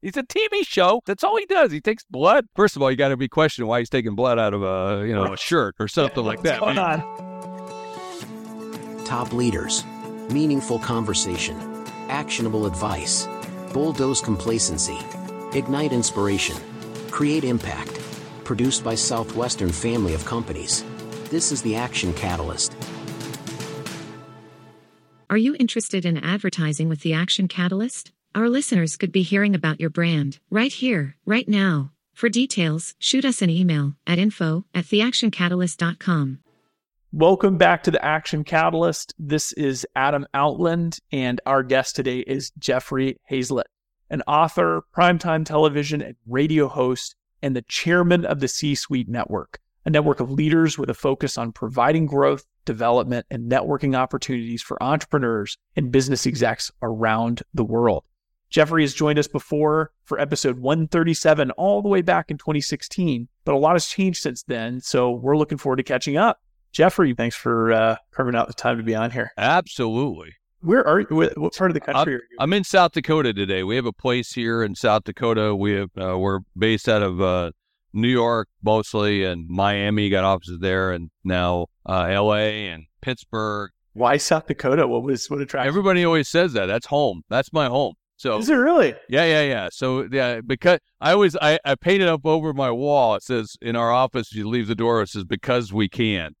He's a TV show. That's all he does. He takes blood. First of all, you got to be questioning why he's taking blood out of a you know a shirt or something like that. Hold on. Top leaders, meaningful conversation, actionable advice, bulldoze complacency, ignite inspiration, create impact. Produced by Southwestern Family of Companies. This is the Action Catalyst. Are you interested in advertising with the Action Catalyst? Our listeners could be hearing about your brand right here, right now. For details, shoot us an email at info at theactioncatalyst.com. Welcome back to the Action Catalyst. This is Adam Outland, and our guest today is Jeffrey Hayzlett, an author, primetime television and radio host, and the chairman of the C Suite Network, a network of leaders with a focus on providing growth, development, and networking opportunities for entrepreneurs and business execs around the world. Jeffrey has joined us before for episode 137, all the way back in 2016, but a lot has changed since then. So we're looking forward to catching up. Jeffrey, thanks for uh, carving out the time to be on here. Absolutely. Where are you? What part of the country I'm, are you? I'm in South Dakota today. We have a place here in South Dakota. We have uh, we're based out of uh, New York mostly, and Miami got offices there, and now uh, L.A. and Pittsburgh. Why South Dakota? What was what attracted? Everybody always says that. That's home. That's my home. So Is it really? Yeah, yeah, yeah. So yeah, because I always I, I painted up over my wall. It says in our office, you leave the door. It says because we can.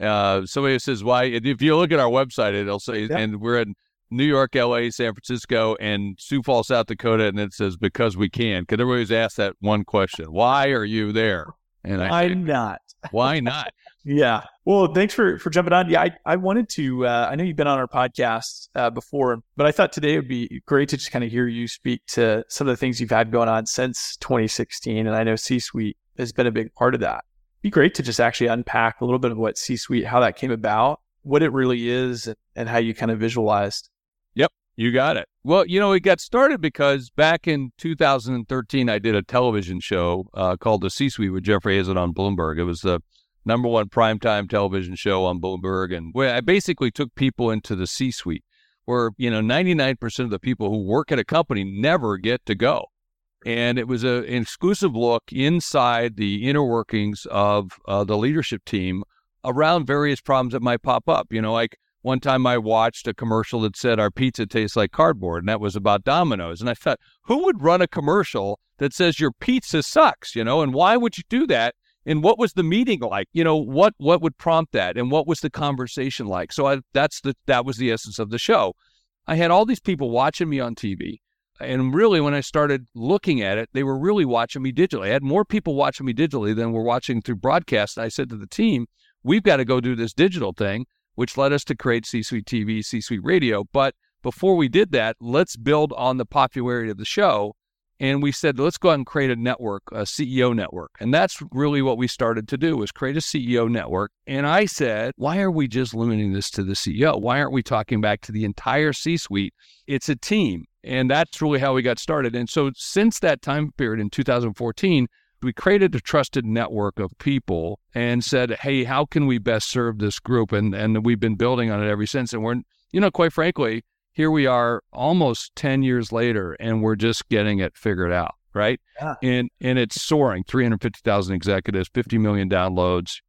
Uh, somebody says why. If you look at our website, it'll say, Yeah. and we're in New York, L.A., San Francisco, and Sioux Falls, South Dakota, and it says because we can. Because everybody's asked that one question: Why are you there? And I say, not? why not? Yeah. Well, thanks for for jumping on. Yeah, I, I wanted to. Uh, I know you've been on our podcast uh, before, but I thought today would be great to just kind of hear you speak to some of the things you've had going on since 2016, and I know C Suite has been a big part of that. Be great to just actually unpack a little bit of what C Suite, how that came about, what it really is, and, and how you kind of visualized. Yep, you got it. Well, you know, it got started because back in 2013, I did a television show uh, called The C Suite with Jeffrey Hayzlett on Bloomberg. It was the number one primetime television show on Bloomberg. And where I basically took people into the C suite where, you know, 99% of the people who work at a company never get to go. And it was a, an exclusive look inside the inner workings of uh, the leadership team around various problems that might pop up. You know, like one time I watched a commercial that said our pizza tastes like cardboard, and that was about Domino's. And I thought, who would run a commercial that says your pizza sucks? You know, and why would you do that? And what was the meeting like? You know, what what would prompt that, and what was the conversation like? So I, that's the that was the essence of the show. I had all these people watching me on TV. And really, when I started looking at it, they were really watching me digitally. I had more people watching me digitally than were watching through broadcast. And I said to the team, we've got to go do this digital thing, which led us to create C Suite TV, C Suite Radio. But before we did that, let's build on the popularity of the show. And we said, let's go out and create a network, a CEO network. And that's really what we started to do was create a CEO network. And I said, why are we just limiting this to the CEO? Why aren't we talking back to the entire C-suite? It's a team. And that's really how we got started. And so since that time period in 2014, we created a trusted network of people and said, hey, how can we best serve this group? And and we've been building on it ever since. And we're, you know, quite frankly, here we are almost 10 years later and we're just getting it figured out, right? Yeah. And and it's soaring, 350,000 executives, 50 million downloads.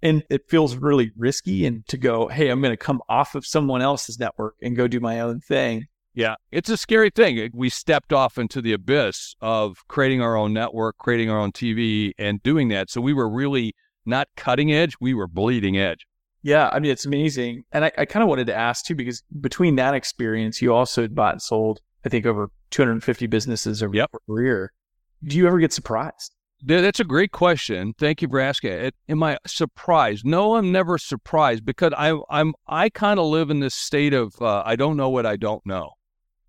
And it feels really risky and to go, hey, I'm going to come off of someone else's network and go do my own thing. Yeah, it's a scary thing. We stepped off into the abyss of creating our own network, creating our own TV, and doing that. So we were really not cutting edge, we were bleeding edge. Yeah, I mean, it's amazing. And I, I kind of wanted to ask too, because between that experience, you also bought and sold, I think, over 250 businesses over Yep. your career. Do you ever get surprised? That's a great question. Thank you for asking it. Am I surprised? No, I'm never surprised because I, I'm I kind of live in this state of uh, I don't know what I don't know.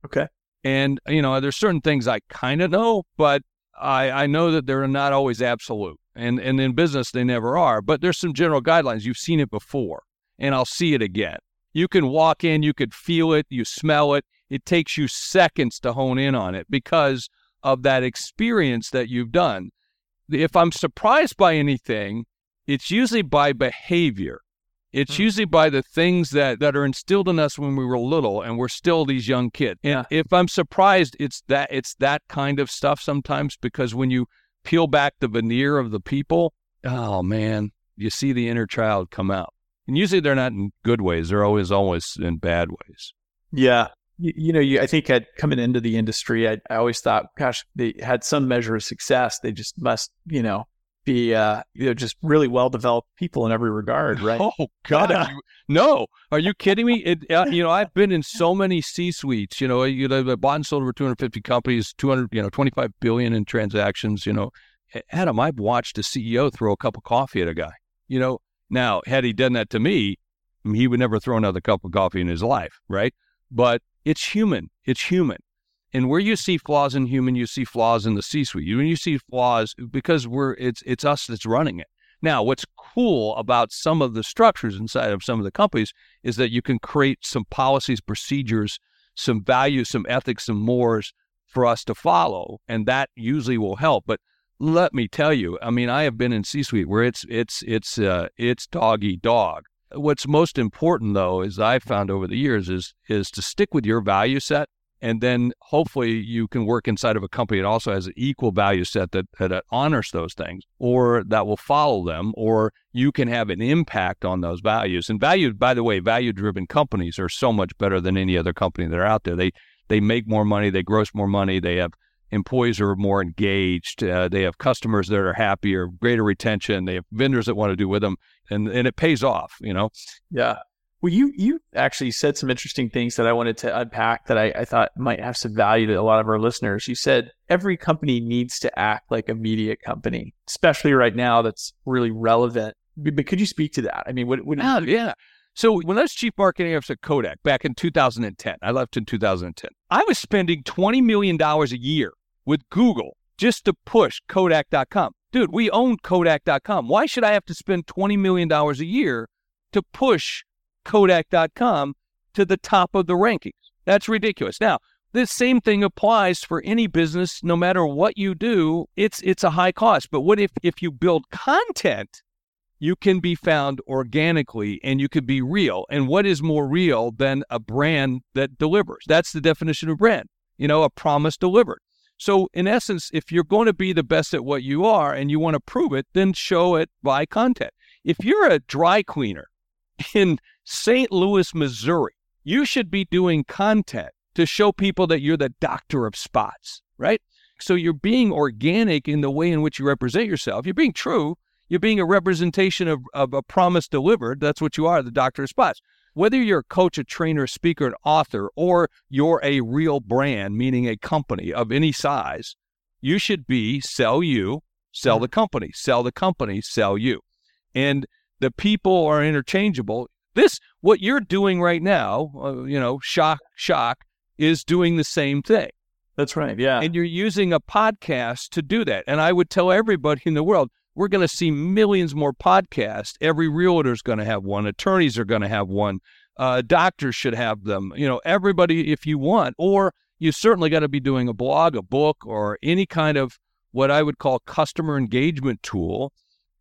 Okay. And you know, there's certain things I kind of know, but I I know that they're not always absolute. And and in business they never are. But there's some general guidelines. You've seen it before, and I'll see it again. You can walk in, you could feel it, you smell it. It takes you seconds to hone in on it because of that experience that you've done. If I'm surprised by anything, it's usually by behavior. It's Hmm. usually by the things that, that are instilled in us when we were little and we're still these young kids. Yeah. If I'm surprised, it's that it's that kind of stuff sometimes because when you peel back the veneer of the people, oh man, you see the inner child come out. And usually they're not in good ways. They're always always in bad ways. Yeah. You, you know, you, I think I'd coming into the industry, I, I always thought, gosh, they had some measure of success. They just must, you know, be, uh, you know, just really well developed people in every regard, right? Oh God, are you- no! Are you kidding me? It, uh, you know, I've been in so many C-suites. You know, you know, I bought and sold over 250 companies, 200, you know, 25 billion in transactions. You know, Adam, I've watched a CEO throw a cup of coffee at a guy. You know, now had he done that to me, he would never throw another cup of coffee in his life, right? But it's human. It's human. And where you see flaws in human, you see flaws in the C-suite. When you see flaws, because we're it's it's us that's running it. Now, what's cool about some of the structures inside of some of the companies is that you can create some policies, procedures, some values, some ethics, some mores for us to follow, and that usually will help. But let me tell you, I mean, I have been in C-suite where it's it's it's uh, it's dog eat dog. What's most important though, is I've found over the years, is is to stick with your value set and then hopefully you can work inside of a company that also has an equal value set that, that honors those things or that will follow them or you can have an impact on those values. And value by the way value driven companies are so much better than any other company that are out there. They they make more money they gross more money they have employees are more engaged uh, they have customers that are happier greater retention they have vendors that want to do with them and and it pays off you know? Yeah. Well, you you actually said some interesting things that I wanted to unpack that I, I thought might have some value to a lot of our listeners. You said every company needs to act like a media company, especially right now. That's really relevant. But could you speak to that? I mean, what, what Yeah, oh, yeah. So when I was chief marketing officer at Kodak back in 2010, I left in 2010. I was spending 20 million dollars a year with Google just to push Kodak.com. Dude, we own Kodak.com. Why should I have to spend 20 million dollars a year to push Kodak.com to the top of the rankings? That's ridiculous. Now, this same thing applies for any business, no matter what you do. It's it's a high cost. But what if if you build content you can be found organically and you can be real. And what is more real than a brand that delivers? That's the definition of brand, you know, a promise delivered. So, in essence, if you're going to be the best at what you are and you want to prove it, then show it by content. If you're a dry cleaner in St. Louis, Missouri, you should be doing content to show people that you're the doctor of spots, right? So, you're being organic in the way in which you represent yourself. You're being true, you're being a representation of, of a promise delivered. That's what you are, the doctor of spots. Whether you're a coach, a trainer, a speaker, an author, or you're a real brand, meaning a company of any size, you should be sell you, sell hmm. the company, sell the company, sell you. And the people are interchangeable. This, what you're doing right now, uh, you know, shock, shock, is doing the same thing That's right. Yeah. and you're using a podcast to do that. And I would tell everybody in the world, we're going to see millions more podcasts. Every realtor is going to have one. Attorneys are going to have one. Uh, doctors should have them. You know, everybody, if you want, or you certainly got to be doing a blog, a book, or any kind of what I would call customer engagement tool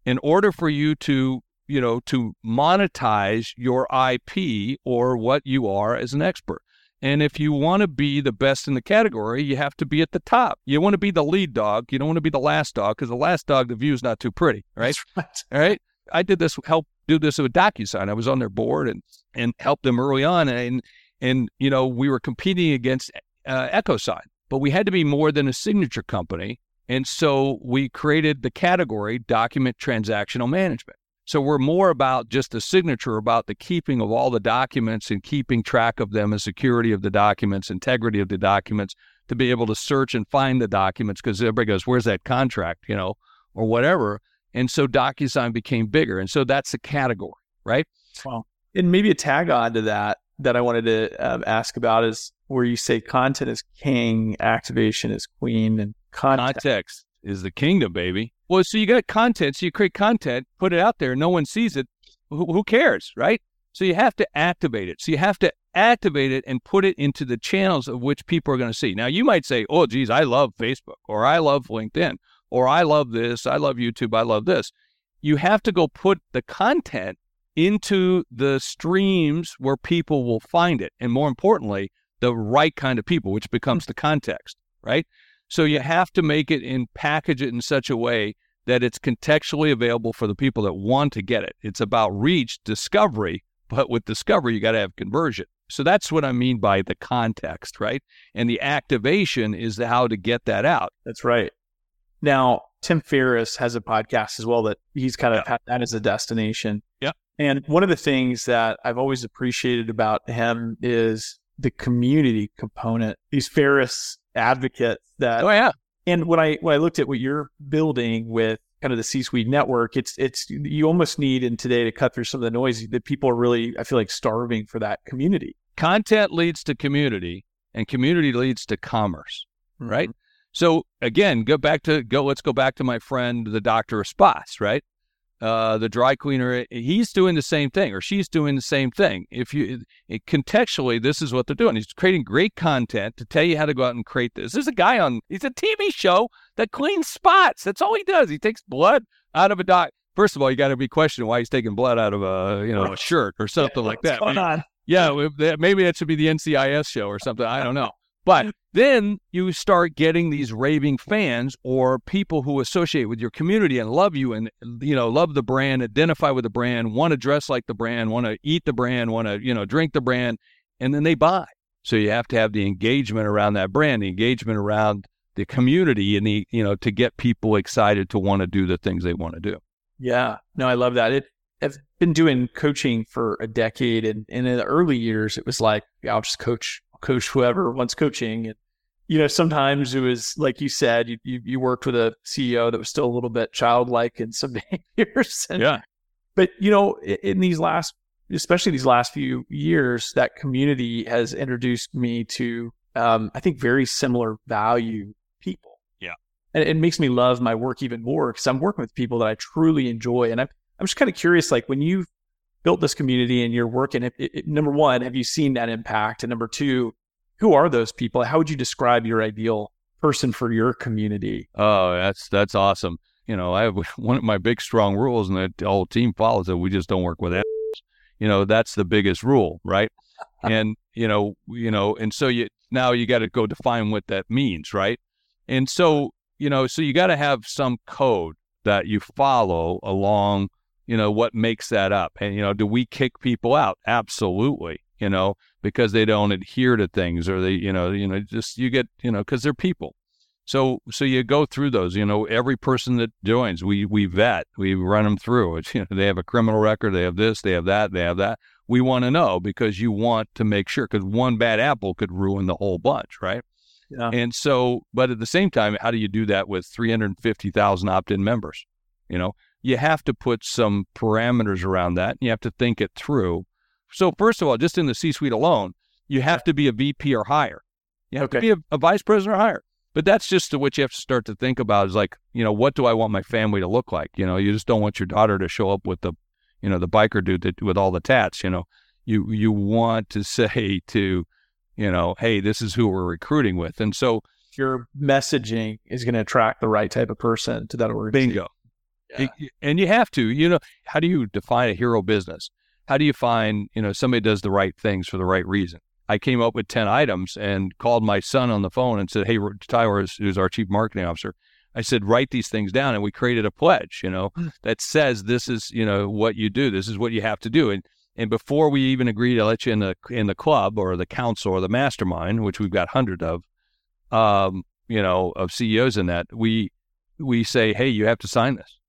in order for you to, you know, to monetize your IP or what you are as an expert. And if you want to be the best in the category, you have to be at the top. You want to be the lead dog. You don't want to be the last dog because the last dog, the view is not too pretty, right? That's right. All right. I did this, help do this with DocuSign. I was on their board and, and helped them early on. And, and, you know, we were competing against uh, EchoSign, but we had to be more than a signature company. And so we created the category document transactional management. So we're more about just the signature, about the keeping of all the documents and keeping track of them and security of the documents, integrity of the documents, to be able to search and find the documents because everybody goes, Where's that contract? You know, or whatever. And so DocuSign became bigger. And so that's the category, right? Wow. And maybe a tag on to that that I wanted to um, ask about is where you say content is king, activation is queen, and content. Context is the kingdom, baby. Well, so you got content, so you create content, put it out there, no one sees it. Who, who cares, right? So you have to activate it. So you have to activate it and put it into the channels of which people are going to see. Now, you might say, oh, geez, I love Facebook or I love LinkedIn or I love this, I love YouTube, I love this. You have to go put the content into the streams where people will find it. And more importantly, the right kind of people, which becomes mm. the context, right? So you have to make it and package it in such a way that it's contextually available for the people that want to get it. It's about reach, discovery, but with discovery, you got to have conversion. So that's what I mean by the context, right? And the activation is the how to get that out. That's right. Now, Tim Ferriss has a podcast as well that he's kind of yeah. had that as a destination. Yeah. And one of the things that I've always appreciated about him is the community component. These Ferriss advocates that. Oh yeah. And when I when I looked at what you're building with kind of the C-suite network, it's it's you almost need in today to cut through some of the noise that people are really I feel like starving for that community. Content leads to community, and community leads to commerce, mm-hmm. right? So again, go back to go. Let's go back to my friend, the doctor of spots, right? Uh, the dry cleaner, he's doing the same thing, or she's doing the same thing. If you it, contextually, this is what they're doing. He's creating great content to tell you how to go out and create this. There's a guy on. He's a TV show that cleans spots. That's all he does. He takes blood out of a doc. First of all, you got to be questioning why he's taking blood out of a you know a shirt or something like that. Going on? Yeah, maybe that should be the NCIS show or something. I don't know. But then you start getting these raving fans or people who associate with your community and love you and you know love the brand, identify with the brand, want to dress like the brand, want to eat the brand, want to you know drink the brand, and then they buy. So you have to have the engagement around that brand, the engagement around the community, and the you know to get people excited to want to do the things they want to do. Yeah, no, I love that. It I've been doing coaching for a decade, and, and in the early years, it was like I'll just coach coach whoever wants coaching. And, you know, sometimes it was like you said, you, you, you worked with a CEO that was still a little bit childlike in some behaviors. And, yeah. But, you know, in these last, especially these last few years, that community has introduced me to, um, I think, very similar value people. Yeah. And it makes me love my work even more because I'm working with people that I truly enjoy. And I'm, I'm just kind of curious, like when you built this community and you're working, it, it, number one, have you seen that impact? And number two, who are those people? How would you describe your ideal person for your community? Oh, that's that's awesome. You know, I have one of my big strong rules, and the whole team follows it. We just don't work with it. You know, that's the biggest rule, right? and you know, you know, and so you now you got to go define what that means, right? And so you know, so you got to have some code that you follow along you know, what makes that up? And, you know, do we kick people out? Absolutely, you know, because they don't adhere to things or they, you know, you know, just you get, you know, because they're people. So, so you go through those. You know, every person that joins, we we vet, we run them through. It's, you know, they have a criminal record, they have this, they have that, they have that. We want to know because you want to make sure because one bad apple could ruin the whole bunch, right? Yeah. And so, but at the same time, how do you do that with 350,000 opt-in members? You know, you have to put some parameters around that. And You have to think it through. So, first of all, just in the C suite alone, you have to be a VP or higher. You have okay. to be a, a, vice president or higher. But that's just what you have to start to think about is like, you know, what do I want my family to look like? You know, you just don't want your daughter to show up with the, you know, the biker dude that, with all the tats. You know, you you want to say to, you know, hey, this is who we're recruiting with, and so your messaging is going to attract the right type of person to that organization. Bingo. Yeah. and you have to, you know, how do you define a hero business? How do you find, you know, somebody does the right things for the right reason? I came up with 10 items and called my son on the phone and said, Hey, Tyler, who's our chief marketing officer, I said, write these things down. And we created a pledge, you know, hmm. that says this is, you know, what you do. This is what you have to do. And, and before we even agree to let you in the, in the club or the council or the mastermind, which we've got hundreds of, um, you know, of CEOs in that, we, we say, Hey, you have to sign this.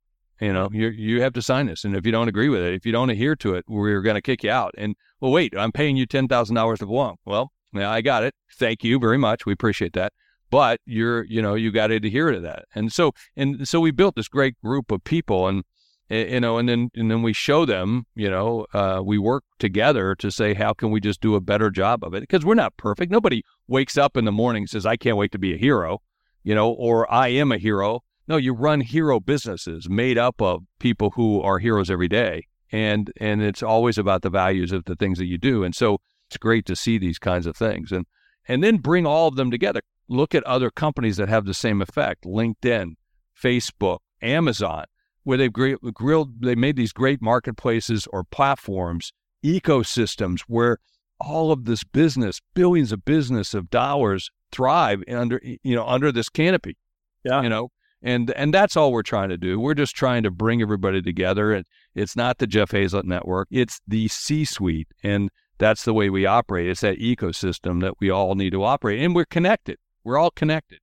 You know, you you have to sign this, and if you don't agree with it, if you don't adhere to it, we're going to kick you out. And well, wait, I'm paying you ten thousand dollars to belong. Well, I got it. Thank you very much. We appreciate that. But you're, you know, you got to adhere to that. And so, and so we built this great group of people, and you know, and then and then we show them, you know, uh, we work together to say how can we just do a better job of it because we're not perfect. Nobody wakes up in the morning and says I can't wait to be a hero, you know, or I am a hero no, you run hero businesses made up of people who are heroes every day. And and it's always about the values of the things that you do. And so it's great to see these kinds of things. And and then bring all of them together. Look at other companies that have the same effect. LinkedIn, Facebook, Amazon. where they've grilled, they made these great marketplaces or platforms, ecosystems where all of this business, billions of business of dollars thrive under, you know, under this canopy. Yeah. You know, and and that's all we're trying to do. We're just trying to bring everybody together. And it's not the Jeff Hayzlett network; it's the C-suite, and that's the way we operate. It's that ecosystem that we all need to operate, and we're connected. We're all connected.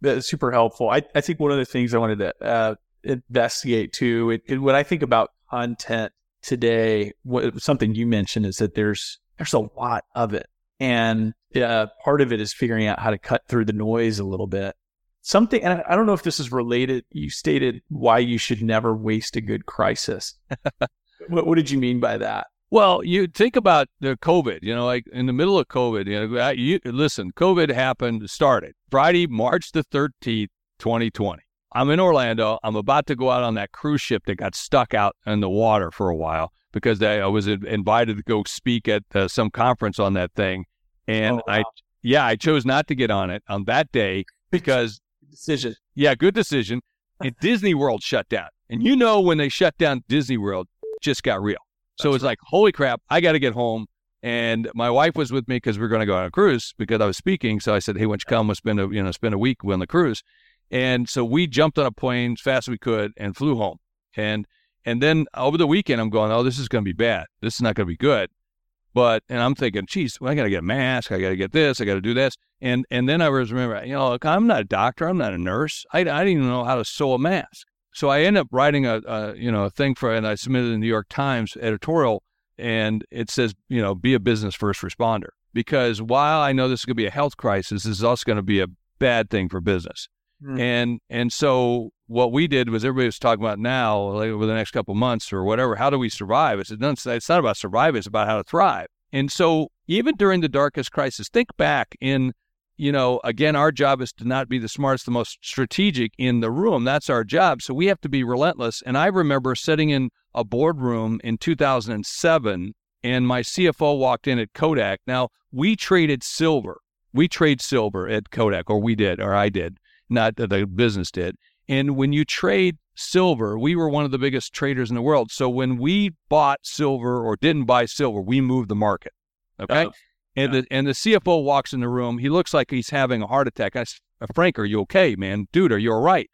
That's super helpful. I, I think one of the things I wanted to uh, investigate too, it, it, when I think about content today, what, something you mentioned is that there's there's a lot of it, and uh, part of it is figuring out how to cut through the noise a little bit. Something, and I don't know if this is related. You stated why you should never waste a good crisis. what, what did you mean by that? Well, you think about the COVID, you know, like in the middle of COVID, you know, you, listen, COVID happened, started Friday, March the 13th, 2020. I'm in Orlando. I'm about to go out on that cruise ship that got stuck out in the water for a while because I was invited to go speak at uh, some conference on that thing. And oh, wow. I, yeah, I chose not to get on it on that day because decision. Yeah, good decision. And Disney World shut down. And you know, when they shut down Disney World, just got real. So it's right. like, holy crap, I got to get home. And my wife was with me because we are going to go on a cruise because I was speaking. So I said, hey, why don't you come? We'll spend a, you know, spend a week on the cruise. And so we jumped on a plane as fast as we could and flew home. And and then over the weekend, I'm going, oh, this is going to be bad. This is not going to be good. But and I'm thinking, geez, well, I got to get a mask. I got to get this. I got to do this. And and then I was remember, you know, look, I'm not a doctor. I'm not a nurse. I, I didn't even know how to sew a mask. So I end up writing a, a you know a thing for, and I submitted in the New York Times editorial, and it says, you know, be a business first responder because while I know this is going to be a health crisis, this is also going to be a bad thing for business. Mm. And and so what we did was everybody was talking about now, like over the next couple months or whatever, how do we survive? It's, it's not about surviving, it's about how to thrive. And so even during the darkest crisis, think back in, you know, again, our job is to not be the smartest, the most strategic in the room. That's our job. So we have to be relentless. And I remember sitting in a boardroom in 2007 and my CFO walked in at Kodak. Now, we traded silver. We trade silver at Kodak, or we did, or I did, not the business did. And when you trade silver, we were one of the biggest traders in the world. So when we bought silver or didn't buy silver, we moved the market. Okay. Oh, and yeah. the and the CFO walks in the room. He looks like he's having a heart attack. I said, uh, Frank, are you okay, man? Dude, are you all right?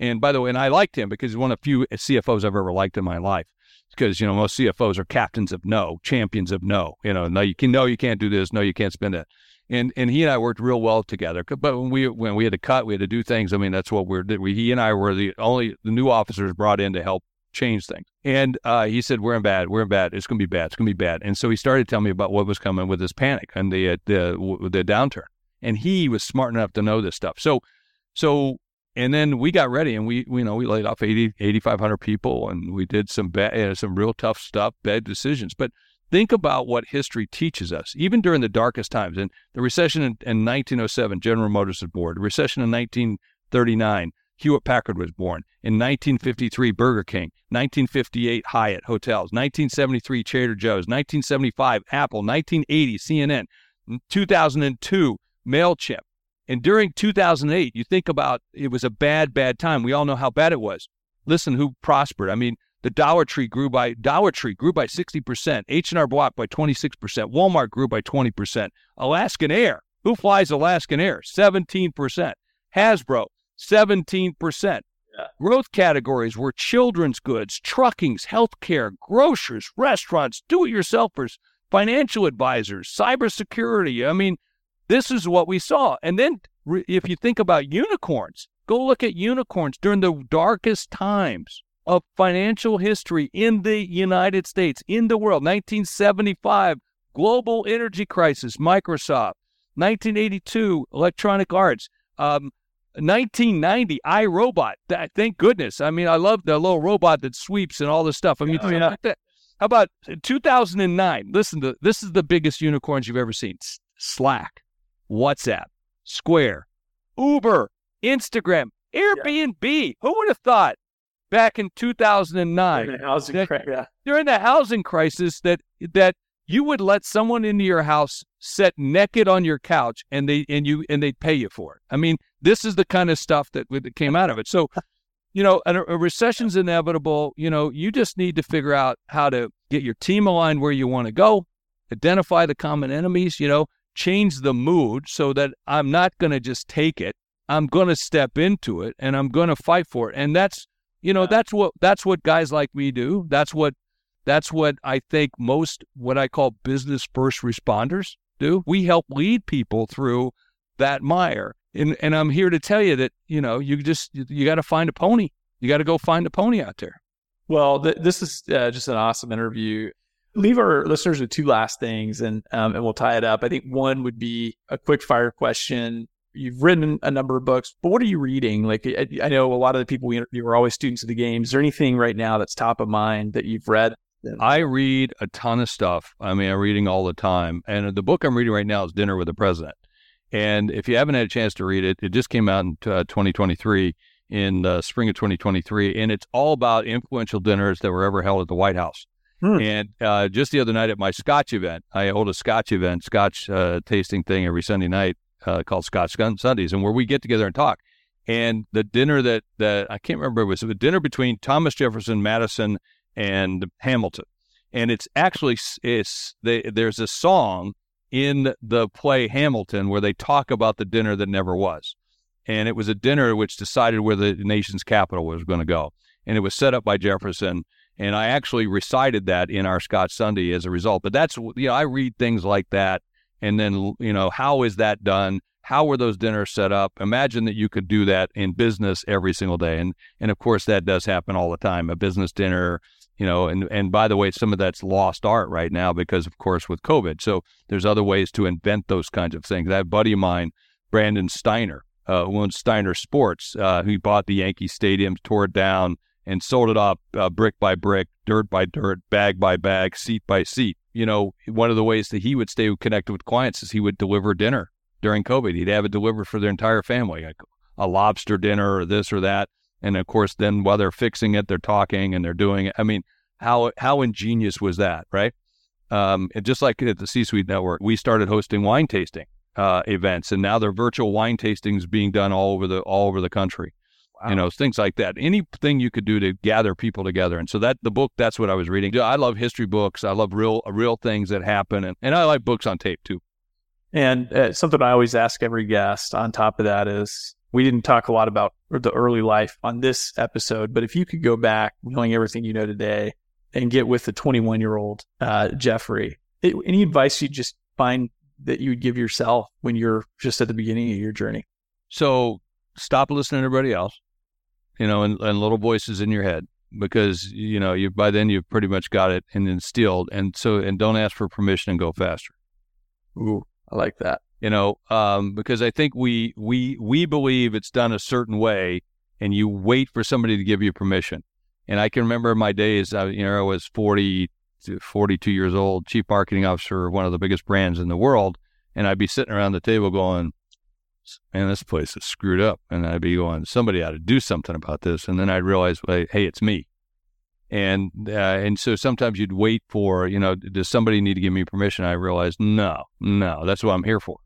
And by the way, and I liked him because he's one of the few uh, CFOs I've ever liked in my life. Because you know most CFOs are captains of no, champions of no. You know, no, you can no, you can't do this. No, you can't spend it and and he and I worked real well together. But when we when we had to cut, we had to do things. I mean, that's what we're we he and I were the only the new officers brought in to help change things. And uh, he said, "We're in bad. We're in bad. It's going to be bad. It's going to be bad." And so he started telling me about what was coming with this panic and the uh, the the downturn. And he was smart enough to know this stuff. So so and then we got ready and we, you know we laid off 80 8500 people and we did some bad uh, some real tough stuff bad decisions but Think about what history teaches us, even during the darkest times. And the recession in, in 1907, General Motors was born. The recession in 1939, Hewlett Packard was born. In 1953, Burger King. 1958, Hyatt Hotels. 1973, Trader Joe's. 1975, Apple. 1980, CNN. 2002, MailChimp. And during 2008, you think about it was a bad, bad time. We all know how bad it was. Listen, who prospered? I mean, the Dollar Tree grew by Dollar Tree grew by 60%, H&R Block by 26%, Walmart grew by 20%, Alaskan Air, who flies Alaskan Air? 17%, Hasbro 17%. Yeah. Growth categories were children's goods, truckings, healthcare, grocers, restaurants, do-it-yourselfers, financial advisors, cybersecurity. I mean, this is what we saw. And then if you think about unicorns, go look at unicorns during the darkest times of financial history in the United States, in the world. 1975, global energy crisis, Microsoft. 1982, Electronic Arts. Um, 1990, iRobot. Thank goodness. I mean, I love the little robot that sweeps and all this stuff. I mean, oh, yeah. how about 2009? Listen to this is the biggest unicorns you've ever seen. Slack, WhatsApp, Square, Uber, Instagram, Airbnb. Yeah. Who would have thought back in 2009 during the housing, that, cri- yeah. during the housing crisis that that you would let someone into your house sit naked on your couch and they and you and they'd pay you for it. I mean, this is the kind of stuff that, that came out of it. So you know, a, a recession's inevitable. You know, you just need to figure out how to get your team aligned where you want to go, identify the common enemies, you know, change the mood so that I'm not going to just take it. I'm going to step into it and I'm going to fight for it. And that's, you know, yeah. that's what that's what guys like me do. That's what that's what I think most what I call business first responders do. We help lead people through that mire. And and I'm here to tell you that, you know, you just you got to find a pony. You got to go find a pony out there. Well, th- this is uh, just an awesome interview. Leave our listeners with two last things, and um, and we'll tie it up. I think one would be a quick fire question. You've written a number of books, but what are you reading? Like, I, I know a lot of the people we interview are always students of the game. Is there anything right now that's top of mind that you've read? I read a ton of stuff. I mean, I'm reading all the time. And the book I'm reading right now is Dinner with the President. And if you haven't had a chance to read it, it just came out in uh, 2023, in the spring of 2023. And it's all about influential dinners that were ever held at the White House. Hmm. And uh, just the other night at my Scotch event, I hold a Scotch event, Scotch uh, tasting thing every Sunday night uh, called Scotch Sundays, and where we get together and talk. And the dinner that, that I can't remember, it was a dinner between Thomas Jefferson, Madison, and Hamilton. And it's actually it's they, there's a song in the play Hamilton where they talk about the dinner that never was. And it was a dinner which decided where the nation's capital was going to go. And it was set up by Jefferson. And I actually recited that in our Scotch Sunday as a result. But that's, you know, I read things like that. And then, you know, how is that done? How were those dinners set up? Imagine that you could do that in business every single day. And, and of course, that does happen all the time. A business dinner, you know and and by the way some of that's lost art right now because of course with covid so there's other ways to invent those kinds of things that buddy of mine brandon steiner uh, who owns steiner sports uh, he bought the yankee stadium tore it down and sold it up uh, brick by brick dirt by dirt bag by bag seat by seat you know one of the ways that he would stay connected with clients is he would deliver dinner during covid he'd have it delivered for their entire family like a lobster dinner or this or that and of course, then while they're fixing it, they're talking and they're doing it. I mean, how how ingenious was that, right? Um, and just like at the C-Suite Network, we started hosting wine tasting uh, events, and now there are virtual wine tastings being done all over the all over the country. Wow. You know, things like that. Anything you could do to gather people together. And so that the book, that's what I was reading. I love history books. I love real real things that happen, and, and I like books on tape too. And uh, something I always ask every guest on top of that is we didn't talk a lot about the early life on this episode, but if you could go back, knowing everything you know today, and get with the 21 year old uh, Jeffrey, it, any advice you just find that you would give yourself when you're just at the beginning of your journey? So stop listening to everybody else, you know, and, and little voices in your head because you know you by then you've pretty much got it and instilled, and so and don't ask for permission and go faster. Ooh, I like that you know, um, because I think we we we believe it's done a certain way, and you wait for somebody to give you permission. And I can remember my days. I, you know, I was 40, 42 years old, chief marketing officer of one of the biggest brands in the world, and I'd be sitting around the table going, "Man, this place is screwed up," and I'd be going, "Somebody ought to do something about this." And then I'd realize, hey, it's me and uh, and so sometimes you'd wait for you know does somebody need to give me permission i realized no no that's what i'm here for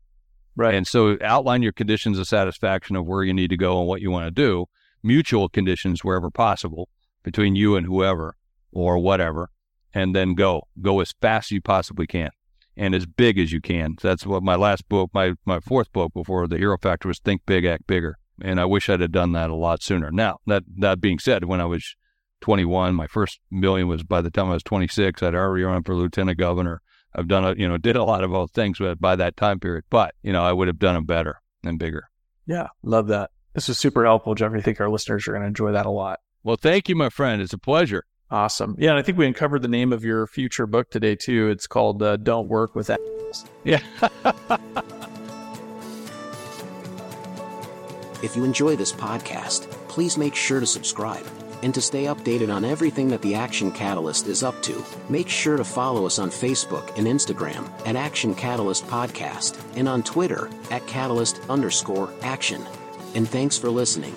Right. And so outline your conditions of satisfaction of where you need to go and what you want to do, mutual conditions wherever possible between you and whoever or whatever, and then go. Go as fast as you possibly can and as big as you can. That's what my last book, my, my fourth book before the Hero Factor was Think Big, Act Bigger. And I wish I'd have done that a lot sooner. Now, that, that being said, when I was 21, my first million was by the time I was 26, I'd already run for lieutenant governor. I've done a, you know, did a lot of those things by that time period, but, you know, I would have done them better and bigger. Yeah. Love that. This is super helpful, Jeffrey. I think our listeners are going to enjoy that a lot. Well, thank you, my friend. It's a pleasure. Awesome. Yeah. And I think we uncovered the name of your future book today, too. It's called uh, Don't Work with Assholes. Yeah. if you enjoy this podcast, please make sure to subscribe and to stay updated on everything that the Action Catalyst is up to, make sure to follow us on Facebook and Instagram at Action Catalyst Podcast and on Twitter at Catalyst underscore action. And thanks for listening.